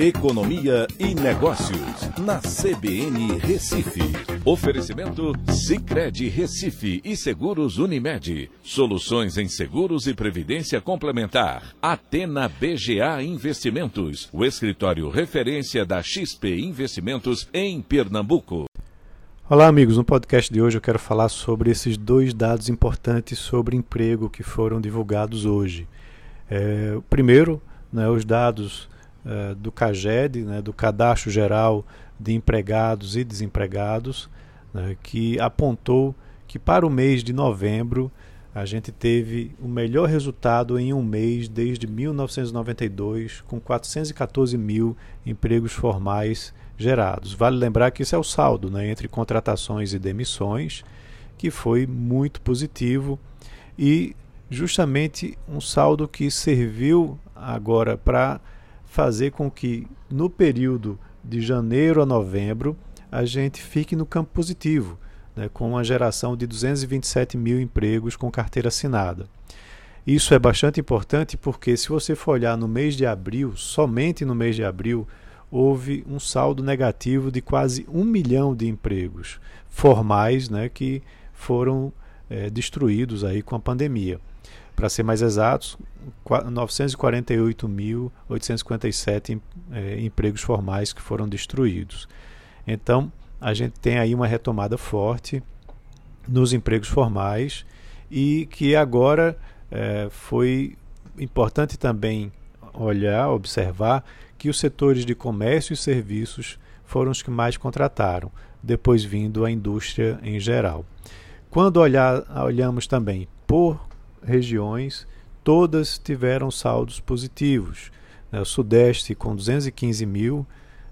Economia e Negócios, na CBN Recife. Oferecimento Cicred Recife e Seguros Unimed. Soluções em seguros e previdência complementar. Atena BGA Investimentos, o escritório referência da XP Investimentos em Pernambuco. Olá, amigos. No podcast de hoje eu quero falar sobre esses dois dados importantes sobre emprego que foram divulgados hoje. É, primeiro, né, os dados eh, do CAGED, né, do Cadastro Geral de Empregados e Desempregados, né, que apontou que para o mês de novembro a gente teve o melhor resultado em um mês desde 1992, com 414 mil empregos formais gerados. Vale lembrar que isso é o saldo né, entre contratações e demissões, que foi muito positivo e justamente um saldo que serviu agora para fazer com que no período de janeiro a novembro a gente fique no campo positivo, né, com uma geração de 227 mil empregos com carteira assinada. Isso é bastante importante porque, se você for olhar no mês de abril, somente no mês de abril, houve um saldo negativo de quase um milhão de empregos formais né, que foram é, destruídos aí com a pandemia. Para ser mais exatos, 948.857 é, empregos formais que foram destruídos. Então, a gente tem aí uma retomada forte nos empregos formais e que agora é, foi importante também olhar, observar que os setores de comércio e serviços foram os que mais contrataram, depois vindo a indústria em geral. Quando olhar, olhamos também por regiões, todas tiveram saldos positivos. Né? O Sudeste com 215 mil,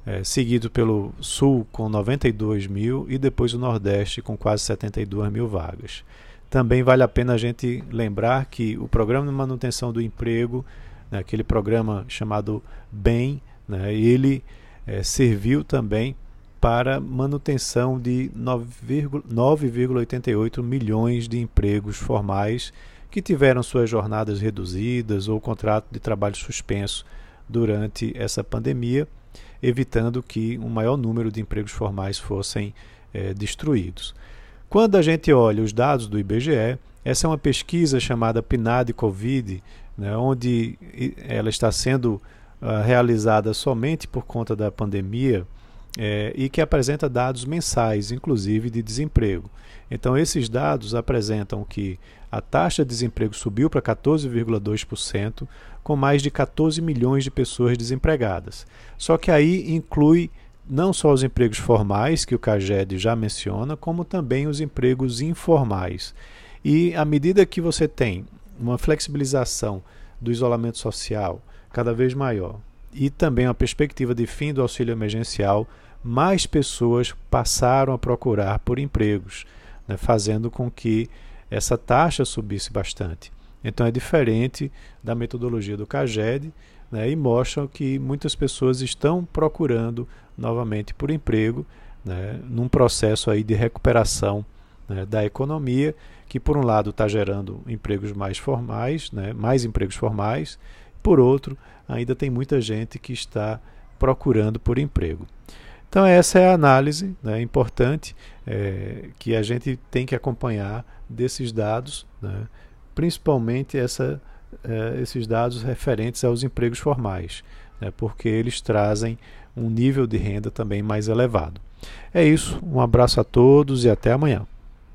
é, seguido pelo Sul com 92 mil e depois o Nordeste com quase 72 mil vagas. Também vale a pena a gente lembrar que o Programa de Manutenção do Emprego, né, aquele programa chamado BEM, né, ele é, serviu também para manutenção de 9,88 milhões de empregos formais que tiveram suas jornadas reduzidas ou contrato de trabalho suspenso durante essa pandemia, evitando que um maior número de empregos formais fossem é, destruídos. Quando a gente olha os dados do IBGE, essa é uma pesquisa chamada PNAD Covid, né, onde ela está sendo uh, realizada somente por conta da pandemia é, e que apresenta dados mensais, inclusive de desemprego. Então, esses dados apresentam que a taxa de desemprego subiu para 14,2%, com mais de 14 milhões de pessoas desempregadas. Só que aí inclui não só os empregos formais, que o CAGED já menciona, como também os empregos informais. E à medida que você tem uma flexibilização do isolamento social cada vez maior e também uma perspectiva de fim do auxílio emergencial, mais pessoas passaram a procurar por empregos, né, fazendo com que essa taxa subisse bastante. Então é diferente da metodologia do CAGED né, e mostra que muitas pessoas estão procurando novamente por emprego, né, num processo aí de recuperação né, da economia, que por um lado está gerando empregos mais formais, né, mais empregos formais, por outro, ainda tem muita gente que está procurando por emprego. Então essa é a análise né, importante é, que a gente tem que acompanhar desses dados, né, principalmente essa, é, esses dados referentes aos empregos formais, né, porque eles trazem um nível de renda também mais elevado. É isso, um abraço a todos e até amanhã.